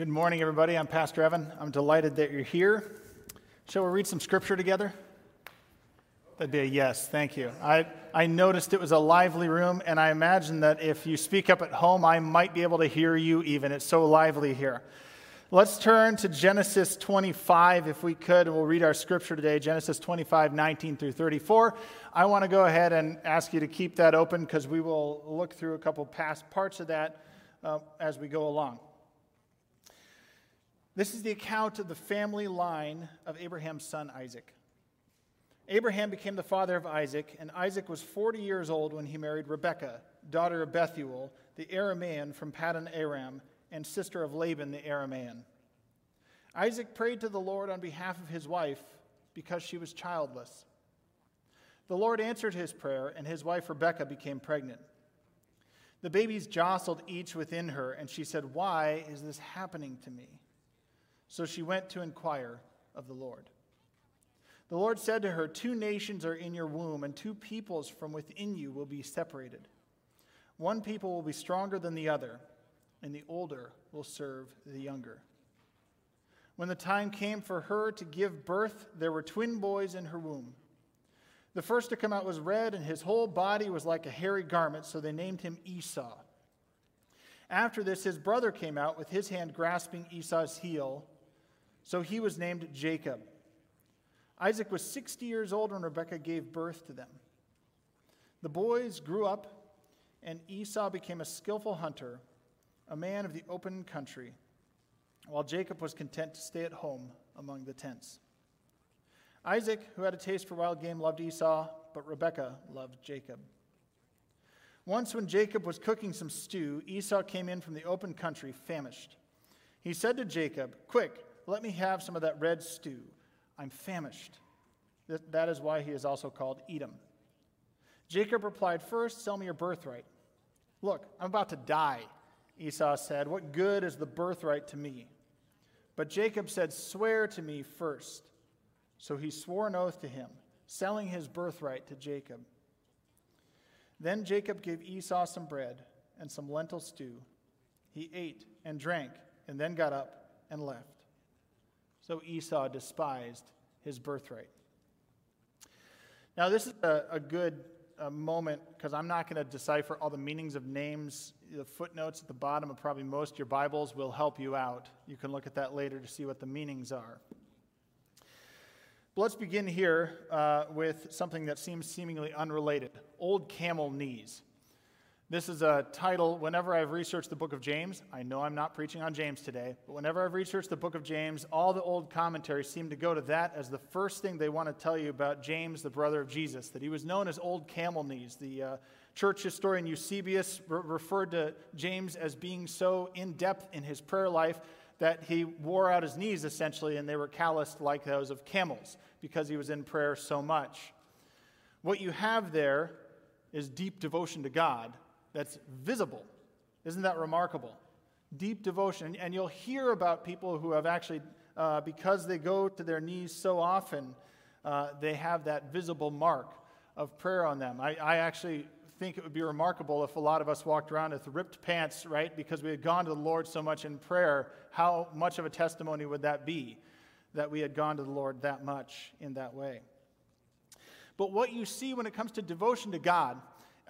Good morning, everybody. I'm Pastor Evan. I'm delighted that you're here. Shall we read some scripture together? That'd be a yes. Thank you. I, I noticed it was a lively room, and I imagine that if you speak up at home, I might be able to hear you even. It's so lively here. Let's turn to Genesis 25, if we could, and we'll read our scripture today Genesis 25, 19 through 34. I want to go ahead and ask you to keep that open because we will look through a couple past parts of that uh, as we go along. This is the account of the family line of Abraham's son Isaac. Abraham became the father of Isaac, and Isaac was 40 years old when he married Rebekah, daughter of Bethuel, the Aramean from Paddan Aram, and sister of Laban the Aramean. Isaac prayed to the Lord on behalf of his wife because she was childless. The Lord answered his prayer, and his wife Rebekah became pregnant. The babies jostled each within her, and she said, Why is this happening to me? So she went to inquire of the Lord. The Lord said to her, Two nations are in your womb, and two peoples from within you will be separated. One people will be stronger than the other, and the older will serve the younger. When the time came for her to give birth, there were twin boys in her womb. The first to come out was red, and his whole body was like a hairy garment, so they named him Esau. After this, his brother came out with his hand grasping Esau's heel so he was named Jacob. Isaac was 60 years old when Rebekah gave birth to them. The boys grew up, and Esau became a skillful hunter, a man of the open country, while Jacob was content to stay at home among the tents. Isaac, who had a taste for wild game, loved Esau, but Rebekah loved Jacob. Once, when Jacob was cooking some stew, Esau came in from the open country, famished. He said to Jacob, Quick, let me have some of that red stew. I'm famished. That is why he is also called Edom. Jacob replied, First, sell me your birthright. Look, I'm about to die, Esau said. What good is the birthright to me? But Jacob said, Swear to me first. So he swore an oath to him, selling his birthright to Jacob. Then Jacob gave Esau some bread and some lentil stew. He ate and drank, and then got up and left. So Esau despised his birthright. Now, this is a, a good uh, moment because I'm not going to decipher all the meanings of names. The footnotes at the bottom of probably most of your Bibles will help you out. You can look at that later to see what the meanings are. But let's begin here uh, with something that seems seemingly unrelated old camel knees. This is a title, whenever I've researched the book of James, I know I'm not preaching on James today, but whenever I've researched the book of James, all the old commentaries seem to go to that as the first thing they want to tell you about James, the brother of Jesus, that he was known as Old Camel Knees. The uh, church historian Eusebius re- referred to James as being so in depth in his prayer life that he wore out his knees essentially, and they were calloused like those of camels because he was in prayer so much. What you have there is deep devotion to God that's visible. Isn't that remarkable? Deep devotion. And you'll hear about people who have actually, uh, because they go to their knees so often, uh, they have that visible mark of prayer on them. I, I actually think it would be remarkable if a lot of us walked around with ripped pants, right? Because we had gone to the Lord so much in prayer. How much of a testimony would that be that we had gone to the Lord that much in that way? But what you see when it comes to devotion to God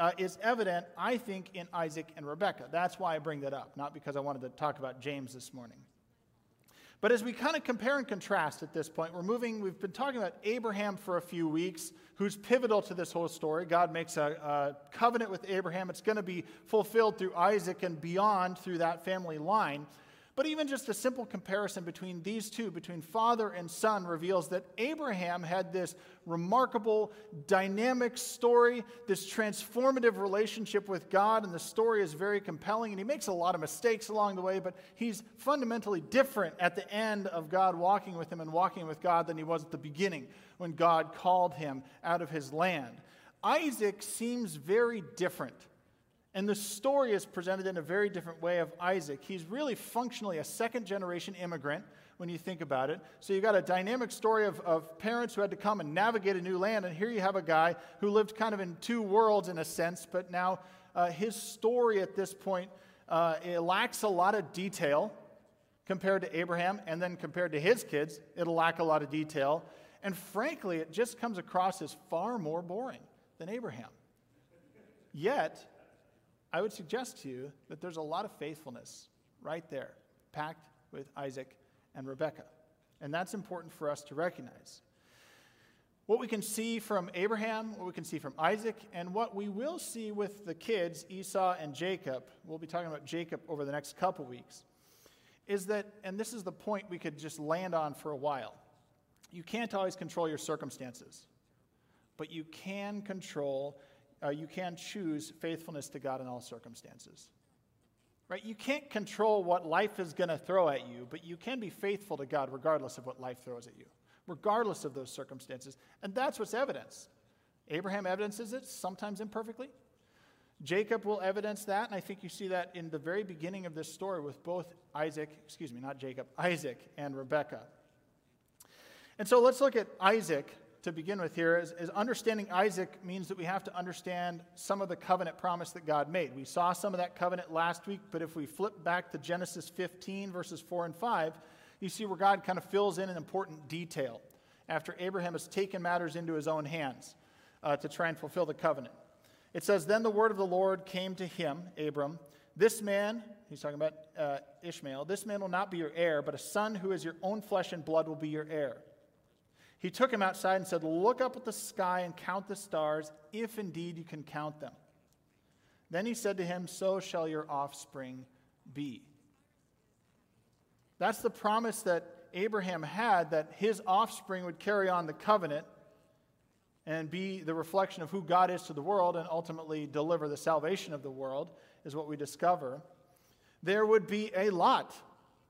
uh, is evident, I think, in Isaac and Rebekah. That's why I bring that up, not because I wanted to talk about James this morning. But as we kind of compare and contrast at this point, we're moving, we've been talking about Abraham for a few weeks, who's pivotal to this whole story. God makes a, a covenant with Abraham. It's going to be fulfilled through Isaac and beyond through that family line. But even just a simple comparison between these two, between father and son, reveals that Abraham had this remarkable, dynamic story, this transformative relationship with God, and the story is very compelling. And he makes a lot of mistakes along the way, but he's fundamentally different at the end of God walking with him and walking with God than he was at the beginning when God called him out of his land. Isaac seems very different. And the story is presented in a very different way of Isaac. He's really functionally a second generation immigrant when you think about it. So you've got a dynamic story of, of parents who had to come and navigate a new land. And here you have a guy who lived kind of in two worlds in a sense, but now uh, his story at this point uh, it lacks a lot of detail compared to Abraham, and then compared to his kids, it'll lack a lot of detail. And frankly, it just comes across as far more boring than Abraham. Yet, I would suggest to you that there's a lot of faithfulness right there, packed with Isaac and Rebekah. And that's important for us to recognize. What we can see from Abraham, what we can see from Isaac, and what we will see with the kids, Esau and Jacob, we'll be talking about Jacob over the next couple weeks, is that, and this is the point we could just land on for a while, you can't always control your circumstances, but you can control, uh, you can choose faithfulness to God in all circumstances. Right? You can't control what life is going to throw at you, but you can be faithful to God regardless of what life throws at you, regardless of those circumstances. And that's what's evidence. Abraham evidences it, sometimes imperfectly. Jacob will evidence that, and I think you see that in the very beginning of this story with both Isaac, excuse me, not Jacob, Isaac and Rebekah. And so let's look at Isaac to begin with here is, is, understanding Isaac means that we have to understand some of the covenant promise that God made. We saw some of that covenant last week, but if we flip back to Genesis 15, verses 4 and 5, you see where God kind of fills in an important detail after Abraham has taken matters into his own hands uh, to try and fulfill the covenant. It says, Then the word of the Lord came to him, Abram. This man, he's talking about uh, Ishmael, this man will not be your heir, but a son who is your own flesh and blood will be your heir. He took him outside and said, Look up at the sky and count the stars, if indeed you can count them. Then he said to him, So shall your offspring be. That's the promise that Abraham had that his offspring would carry on the covenant and be the reflection of who God is to the world and ultimately deliver the salvation of the world, is what we discover. There would be a lot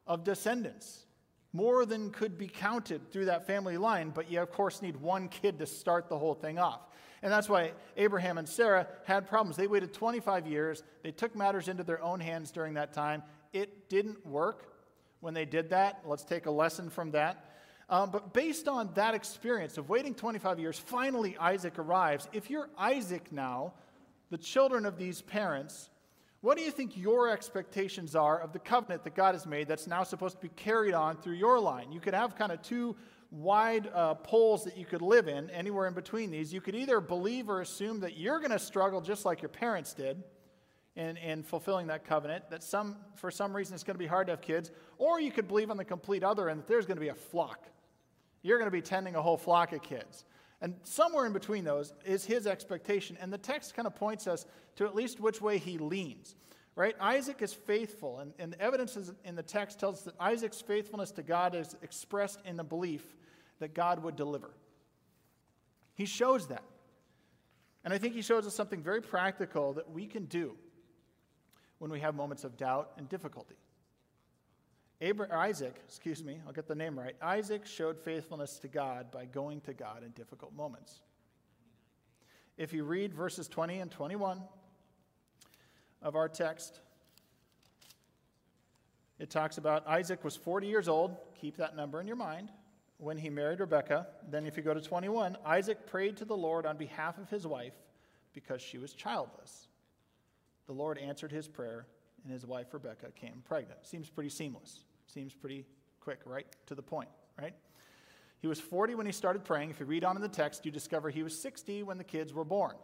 of descendants more than could be counted through that family line, but you, of course, need one kid to start the whole thing off. And that's why Abraham and Sarah had problems. They waited 25 years, they took matters into their own hands during that time. It didn't work when they did that. Let's take a lesson from that. Um, but based on that experience of waiting 25 years, finally Isaac arrives. If you're Isaac now, the children of these parents, what do you think your expectations are of the covenant that God has made that's now supposed to be carried on through your line? You could have kind of two wide uh, poles that you could live in, anywhere in between these. You could either believe or assume that you're going to struggle just like your parents did in, in fulfilling that covenant, that some, for some reason it's going to be hard to have kids, or you could believe on the complete other end that there's going to be a flock. You're going to be tending a whole flock of kids. And somewhere in between those is his expectation. And the text kind of points us to at least which way he leans. Right? Isaac is faithful, and, and the evidence in the text tells us that Isaac's faithfulness to God is expressed in the belief that God would deliver. He shows that. And I think he shows us something very practical that we can do when we have moments of doubt and difficulty. Abraham, Isaac, excuse me, I'll get the name right. Isaac showed faithfulness to God by going to God in difficult moments. If you read verses 20 and 21 of our text, it talks about Isaac was 40 years old. Keep that number in your mind when he married Rebekah. Then, if you go to 21, Isaac prayed to the Lord on behalf of his wife because she was childless. The Lord answered his prayer, and his wife Rebekah came pregnant. Seems pretty seamless. Seems pretty quick, right? To the point, right? He was 40 when he started praying. If you read on in the text, you discover he was 60 when the kids were born.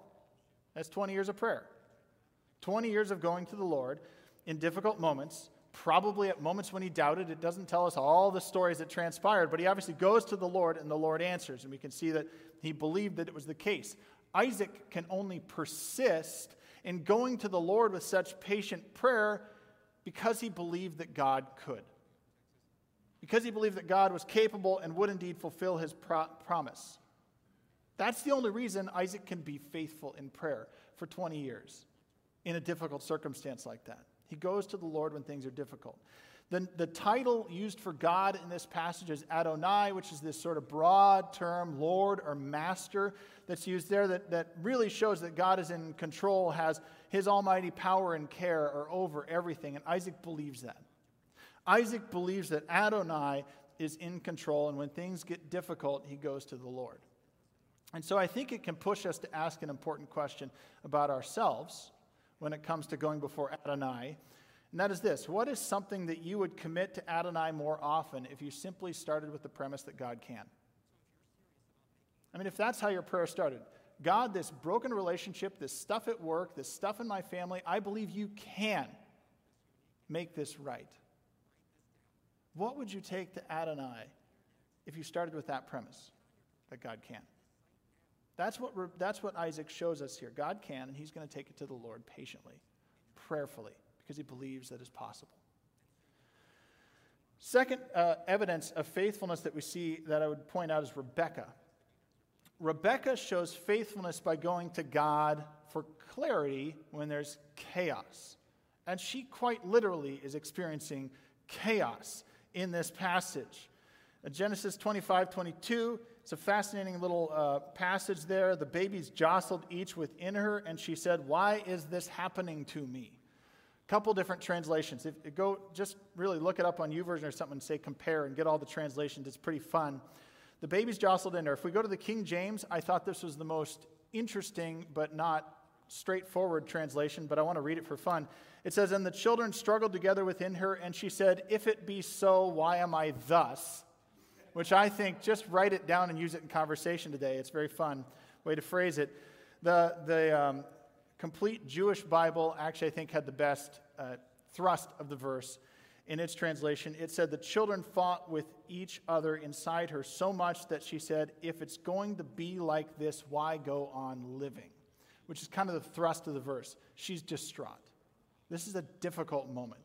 That's 20 years of prayer. 20 years of going to the Lord in difficult moments, probably at moments when he doubted. It doesn't tell us all the stories that transpired, but he obviously goes to the Lord and the Lord answers. And we can see that he believed that it was the case. Isaac can only persist in going to the Lord with such patient prayer because he believed that God could because he believed that God was capable and would indeed fulfill his pro- promise. That's the only reason Isaac can be faithful in prayer for 20 years in a difficult circumstance like that. He goes to the Lord when things are difficult. The, the title used for God in this passage is Adonai, which is this sort of broad term, Lord or Master, that's used there that, that really shows that God is in control, has his almighty power and care are over everything. And Isaac believes that. Isaac believes that Adonai is in control, and when things get difficult, he goes to the Lord. And so I think it can push us to ask an important question about ourselves when it comes to going before Adonai. And that is this What is something that you would commit to Adonai more often if you simply started with the premise that God can? I mean, if that's how your prayer started, God, this broken relationship, this stuff at work, this stuff in my family, I believe you can make this right. What would you take to Adonai if you started with that premise that God can? That's what, that's what Isaac shows us here. God can, and he's going to take it to the Lord patiently, prayerfully, because he believes that is possible. Second uh, evidence of faithfulness that we see that I would point out is Rebecca. Rebecca shows faithfulness by going to God for clarity when there's chaos. And she quite literally is experiencing chaos in this passage. Genesis 25 22, it's a fascinating little uh, passage there. The babies jostled each within her, and she said, Why is this happening to me? A couple different translations. If, go just really look it up on YouVersion or something and say compare and get all the translations. It's pretty fun. The babies jostled in her. If we go to the King James, I thought this was the most interesting but not straightforward translation, but I want to read it for fun. It says, And the children struggled together within her, and she said, If it be so, why am I thus? Which I think, just write it down and use it in conversation today. It's very fun way to phrase it. The, the um, complete Jewish Bible actually, I think, had the best uh, thrust of the verse in its translation, it said the children fought with each other inside her so much that she said, If it's going to be like this, why go on living? Which is kind of the thrust of the verse. She's distraught. This is a difficult moment.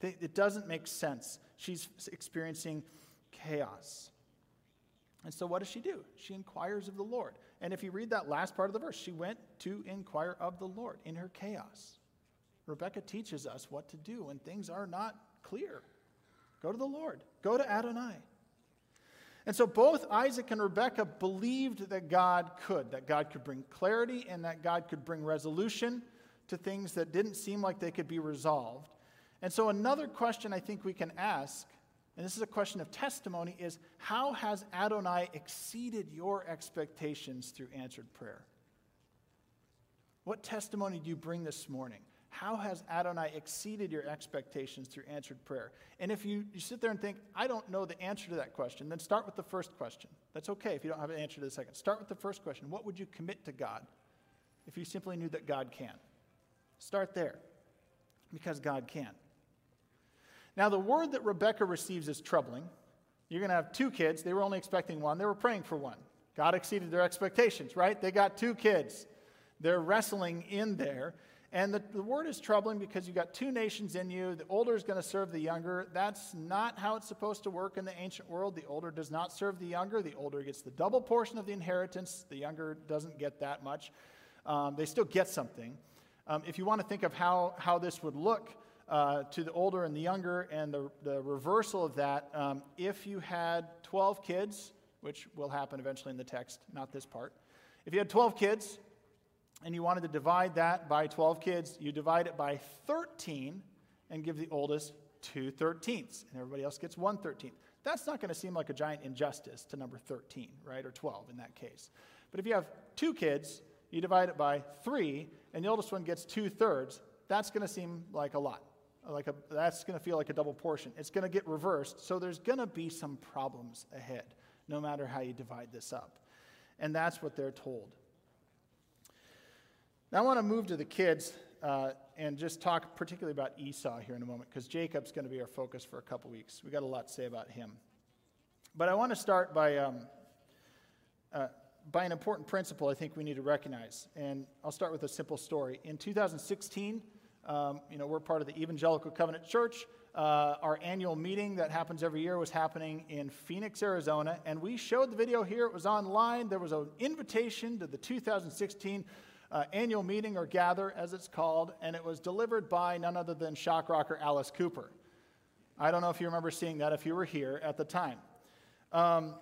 It doesn't make sense. She's experiencing chaos. And so, what does she do? She inquires of the Lord. And if you read that last part of the verse, she went to inquire of the Lord in her chaos. Rebecca teaches us what to do when things are not clear. Go to the Lord, go to Adonai. And so both Isaac and Rebekah believed that God could, that God could bring clarity and that God could bring resolution to things that didn't seem like they could be resolved. And so another question I think we can ask, and this is a question of testimony, is how has Adonai exceeded your expectations through answered prayer? What testimony do you bring this morning? How has Adonai exceeded your expectations through answered prayer? And if you, you sit there and think, I don't know the answer to that question, then start with the first question. That's okay if you don't have an answer to the second. Start with the first question. What would you commit to God if you simply knew that God can? Start there because God can. Now, the word that Rebecca receives is troubling. You're going to have two kids. They were only expecting one, they were praying for one. God exceeded their expectations, right? They got two kids. They're wrestling in there. And the, the word is troubling because you've got two nations in you. The older is going to serve the younger. That's not how it's supposed to work in the ancient world. The older does not serve the younger. The older gets the double portion of the inheritance. The younger doesn't get that much. Um, they still get something. Um, if you want to think of how, how this would look uh, to the older and the younger, and the, the reversal of that, um, if you had 12 kids, which will happen eventually in the text, not this part, if you had 12 kids, and you wanted to divide that by 12 kids, you divide it by 13 and give the oldest two thirteenths, and everybody else gets one thirteenth. That's not going to seem like a giant injustice to number 13, right, or 12 in that case. But if you have two kids, you divide it by three, and the oldest one gets two thirds, that's going to seem like a lot. Like a, that's going to feel like a double portion. It's going to get reversed, so there's going to be some problems ahead, no matter how you divide this up. And that's what they're told. Now, I want to move to the kids uh, and just talk particularly about Esau here in a moment because Jacob's going to be our focus for a couple weeks. We've got a lot to say about him. But I want to start by, um, uh, by an important principle I think we need to recognize. And I'll start with a simple story. In 2016, um, you know, we're part of the Evangelical Covenant Church. Uh, our annual meeting that happens every year was happening in Phoenix, Arizona, and we showed the video here. It was online. There was an invitation to the 2016 uh, annual meeting or gather, as it's called, and it was delivered by none other than shock rocker Alice Cooper. I don't know if you remember seeing that if you were here at the time. Um,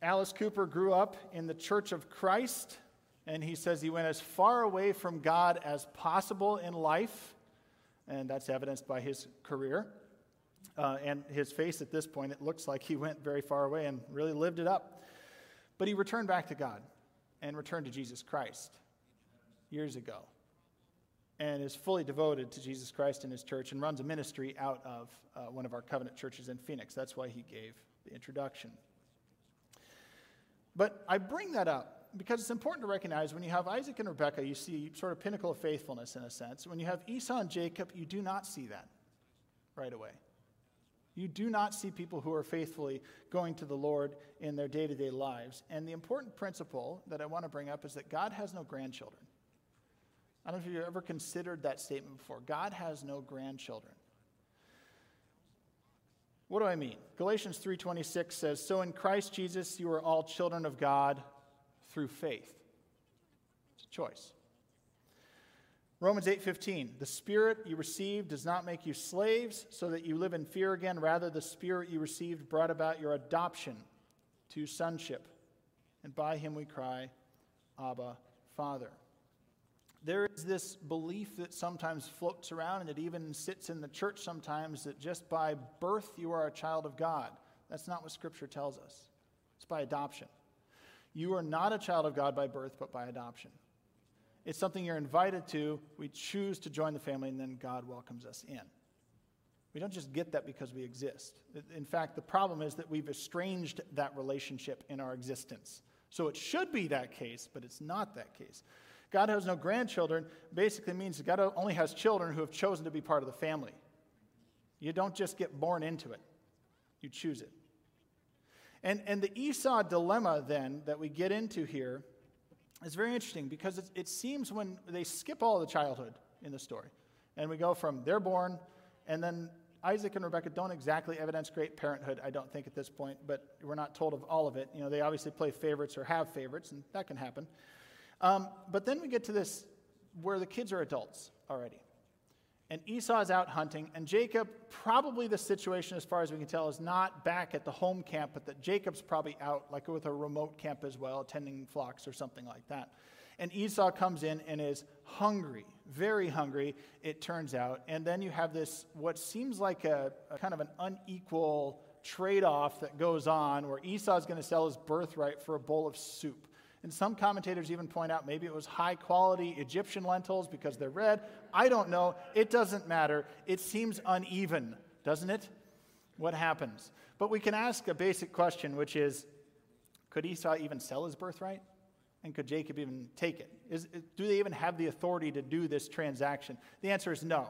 Alice Cooper grew up in the Church of Christ, and he says he went as far away from God as possible in life, and that's evidenced by his career. Uh, and his face at this point, it looks like he went very far away and really lived it up. But he returned back to God and returned to Jesus Christ years ago. and is fully devoted to Jesus Christ and his church and runs a ministry out of uh, one of our covenant churches in Phoenix. That's why he gave the introduction. But I bring that up because it's important to recognize when you have Isaac and Rebekah, you see sort of pinnacle of faithfulness in a sense. When you have Esau and Jacob, you do not see that right away. You do not see people who are faithfully going to the Lord in their day to day lives. And the important principle that I want to bring up is that God has no grandchildren. I don't know if you've ever considered that statement before. God has no grandchildren. What do I mean? Galatians 3:26 says, "So in Christ Jesus you are all children of God through faith." It's a choice. Romans 8:15, "The spirit you received does not make you slaves so that you live in fear again, rather the spirit you received brought about your adoption to sonship, and by him we cry, Abba, Father." There is this belief that sometimes floats around and it even sits in the church sometimes that just by birth you are a child of God. That's not what Scripture tells us, it's by adoption. You are not a child of God by birth, but by adoption. It's something you're invited to. We choose to join the family, and then God welcomes us in. We don't just get that because we exist. In fact, the problem is that we've estranged that relationship in our existence. So it should be that case, but it's not that case. God has no grandchildren basically means that God only has children who have chosen to be part of the family. You don't just get born into it, you choose it. And, and the Esau dilemma, then, that we get into here is very interesting because it, it seems when they skip all the childhood in the story, and we go from they're born, and then Isaac and Rebekah don't exactly evidence great parenthood, I don't think, at this point, but we're not told of all of it. You know, they obviously play favorites or have favorites, and that can happen. Um, but then we get to this where the kids are adults already. And Esau is out hunting, and Jacob, probably the situation, as far as we can tell, is not back at the home camp, but that Jacob's probably out, like with a remote camp as well, tending flocks or something like that. And Esau comes in and is hungry, very hungry, it turns out. And then you have this, what seems like a, a kind of an unequal trade off that goes on, where Esau is going to sell his birthright for a bowl of soup. And some commentators even point out maybe it was high quality Egyptian lentils because they're red. I don't know. It doesn't matter. It seems uneven, doesn't it? What happens? But we can ask a basic question, which is could Esau even sell his birthright? And could Jacob even take it? Is, do they even have the authority to do this transaction? The answer is no.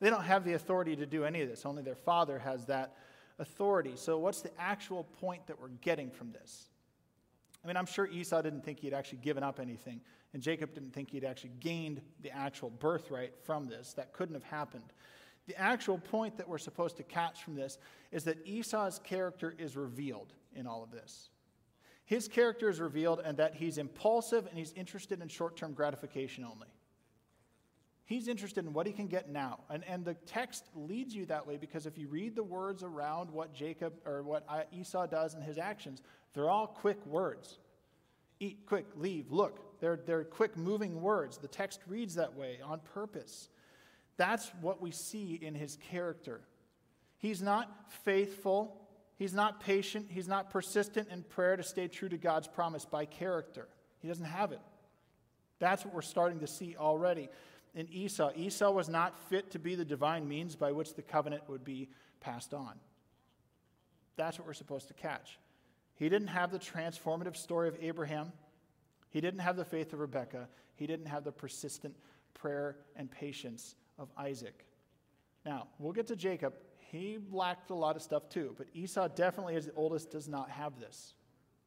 They don't have the authority to do any of this. Only their father has that authority. So, what's the actual point that we're getting from this? I mean, I'm sure Esau didn't think he had actually given up anything, and Jacob didn't think he'd actually gained the actual birthright from this. That couldn't have happened. The actual point that we're supposed to catch from this is that Esau's character is revealed in all of this. His character is revealed, and that he's impulsive and he's interested in short term gratification only. He's interested in what he can get now. And, and the text leads you that way because if you read the words around what Jacob or what Esau does and his actions, they're all quick words. Eat, quick, leave, look. They're, they're quick moving words. The text reads that way on purpose. That's what we see in his character. He's not faithful, he's not patient, he's not persistent in prayer to stay true to God's promise by character. He doesn't have it. That's what we're starting to see already in Esau. Esau was not fit to be the divine means by which the covenant would be passed on. That's what we're supposed to catch. He didn't have the transformative story of Abraham. He didn't have the faith of Rebekah. He didn't have the persistent prayer and patience of Isaac. Now, we'll get to Jacob. He lacked a lot of stuff too, but Esau definitely, as the oldest, does not have this,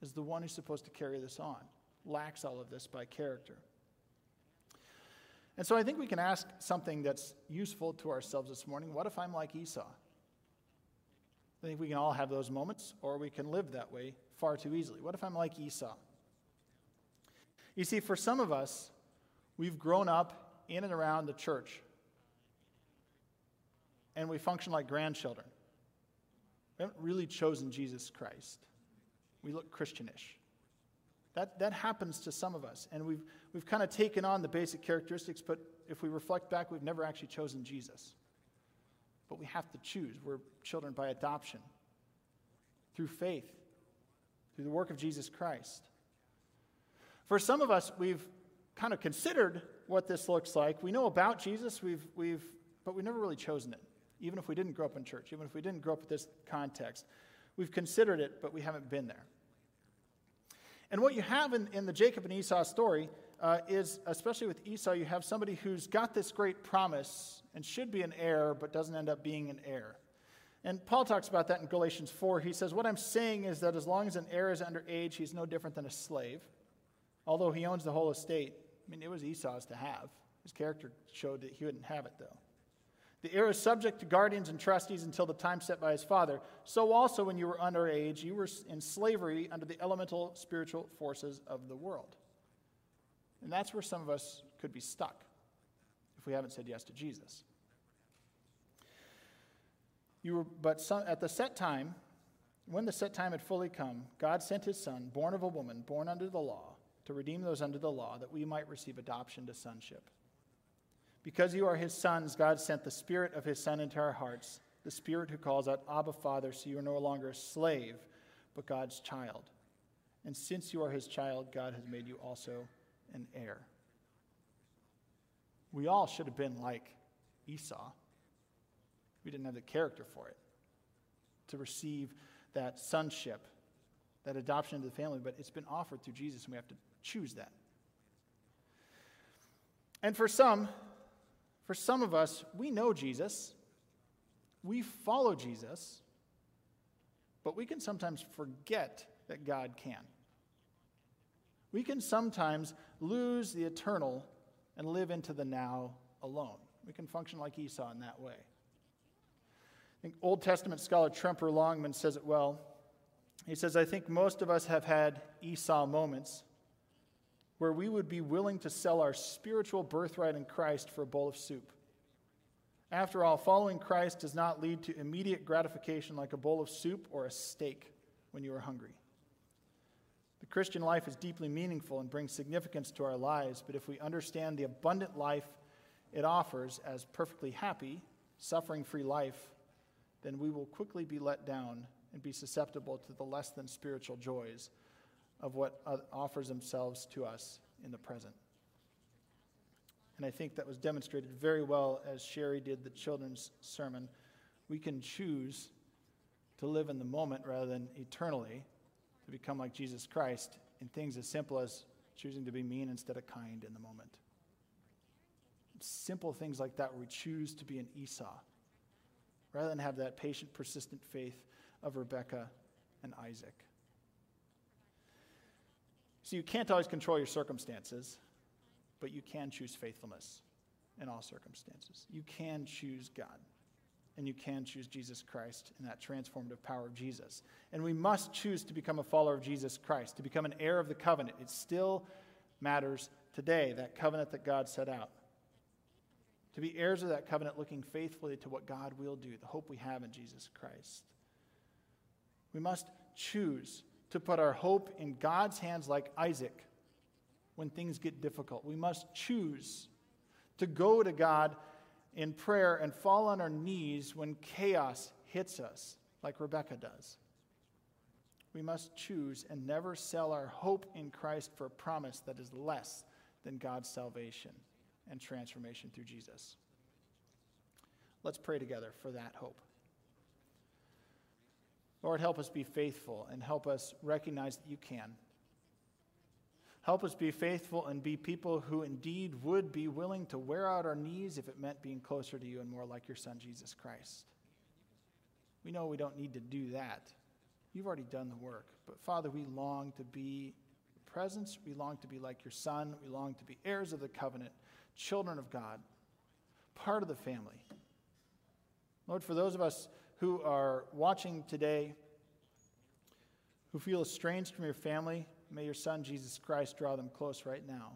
is the one who's supposed to carry this on, lacks all of this by character. And so I think we can ask something that's useful to ourselves this morning. What if I'm like Esau? I think we can all have those moments, or we can live that way far too easily. What if I'm like Esau? You see, for some of us, we've grown up in and around the church, and we function like grandchildren. We haven't really chosen Jesus Christ. We look Christianish. That, that happens to some of us. And we've, we've kind of taken on the basic characteristics, but if we reflect back, we've never actually chosen Jesus. But we have to choose. We're children by adoption, through faith, through the work of Jesus Christ. For some of us, we've kind of considered what this looks like. We know about Jesus, we've, we've, but we've never really chosen it, even if we didn't grow up in church, even if we didn't grow up with this context. We've considered it, but we haven't been there. And what you have in, in the Jacob and Esau story uh, is, especially with Esau, you have somebody who's got this great promise and should be an heir, but doesn't end up being an heir. And Paul talks about that in Galatians 4. He says, What I'm saying is that as long as an heir is under age, he's no different than a slave. Although he owns the whole estate, I mean, it was Esau's to have. His character showed that he wouldn't have it, though. The heir is subject to guardians and trustees until the time set by his father. So also, when you were underage, you were in slavery under the elemental spiritual forces of the world. And that's where some of us could be stuck if we haven't said yes to Jesus. You were, but some, at the set time, when the set time had fully come, God sent his son, born of a woman, born under the law, to redeem those under the law, that we might receive adoption to sonship. Because you are his sons, God sent the Spirit of his Son into our hearts, the Spirit who calls out, Abba, Father, so you are no longer a slave, but God's child. And since you are his child, God has made you also an heir. We all should have been like Esau. We didn't have the character for it to receive that sonship, that adoption into the family, but it's been offered through Jesus, and we have to choose that. And for some, for some of us, we know Jesus, we follow Jesus, but we can sometimes forget that God can. We can sometimes lose the eternal and live into the now alone. We can function like Esau in that way. I think Old Testament scholar Tremper Longman says it well. He says, I think most of us have had Esau moments where we would be willing to sell our spiritual birthright in Christ for a bowl of soup. After all, following Christ does not lead to immediate gratification like a bowl of soup or a steak when you are hungry. The Christian life is deeply meaningful and brings significance to our lives, but if we understand the abundant life it offers as perfectly happy, suffering free life, then we will quickly be let down and be susceptible to the less than spiritual joys of what offers themselves to us in the present. And I think that was demonstrated very well as Sherry did the children's sermon. We can choose to live in the moment rather than eternally, to become like Jesus Christ in things as simple as choosing to be mean instead of kind in the moment. Simple things like that where we choose to be an Esau rather than have that patient, persistent faith of Rebecca and Isaac. So you can't always control your circumstances, but you can choose faithfulness in all circumstances. You can choose God, and you can choose Jesus Christ and that transformative power of Jesus. And we must choose to become a follower of Jesus Christ, to become an heir of the covenant. It still matters today, that covenant that God set out. To be heirs of that covenant, looking faithfully to what God will do, the hope we have in Jesus Christ. We must choose to put our hope in God's hands like Isaac when things get difficult. We must choose to go to God in prayer and fall on our knees when chaos hits us, like Rebecca does. We must choose and never sell our hope in Christ for a promise that is less than God's salvation and transformation through Jesus. Let's pray together for that hope. Lord, help us be faithful and help us recognize that you can. Help us be faithful and be people who indeed would be willing to wear out our knees if it meant being closer to you and more like your Son, Jesus Christ. We know we don't need to do that. You've already done the work. But Father, we long to be presence. We long to be like your Son. We long to be heirs of the covenant, children of God, part of the family. Lord, for those of us who are watching today, who feel estranged from your family, may your Son, Jesus Christ, draw them close right now.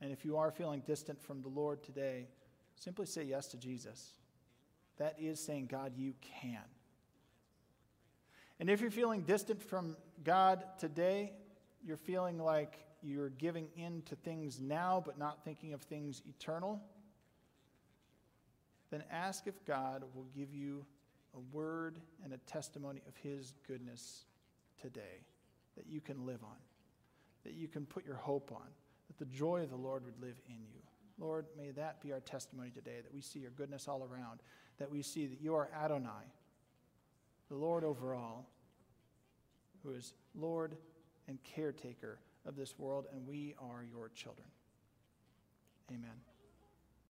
And if you are feeling distant from the Lord today, simply say yes to Jesus. That is saying, God, you can. And if you're feeling distant from God today, you're feeling like you're giving in to things now but not thinking of things eternal, then ask if God will give you a word and a testimony of His goodness today that you can live on, that you can put your hope on, that the joy of the Lord would live in you. Lord, may that be our testimony today, that we see your goodness all around, that we see that you are Adonai, the Lord over all, who is Lord and caretaker of this world, and we are your children. Amen.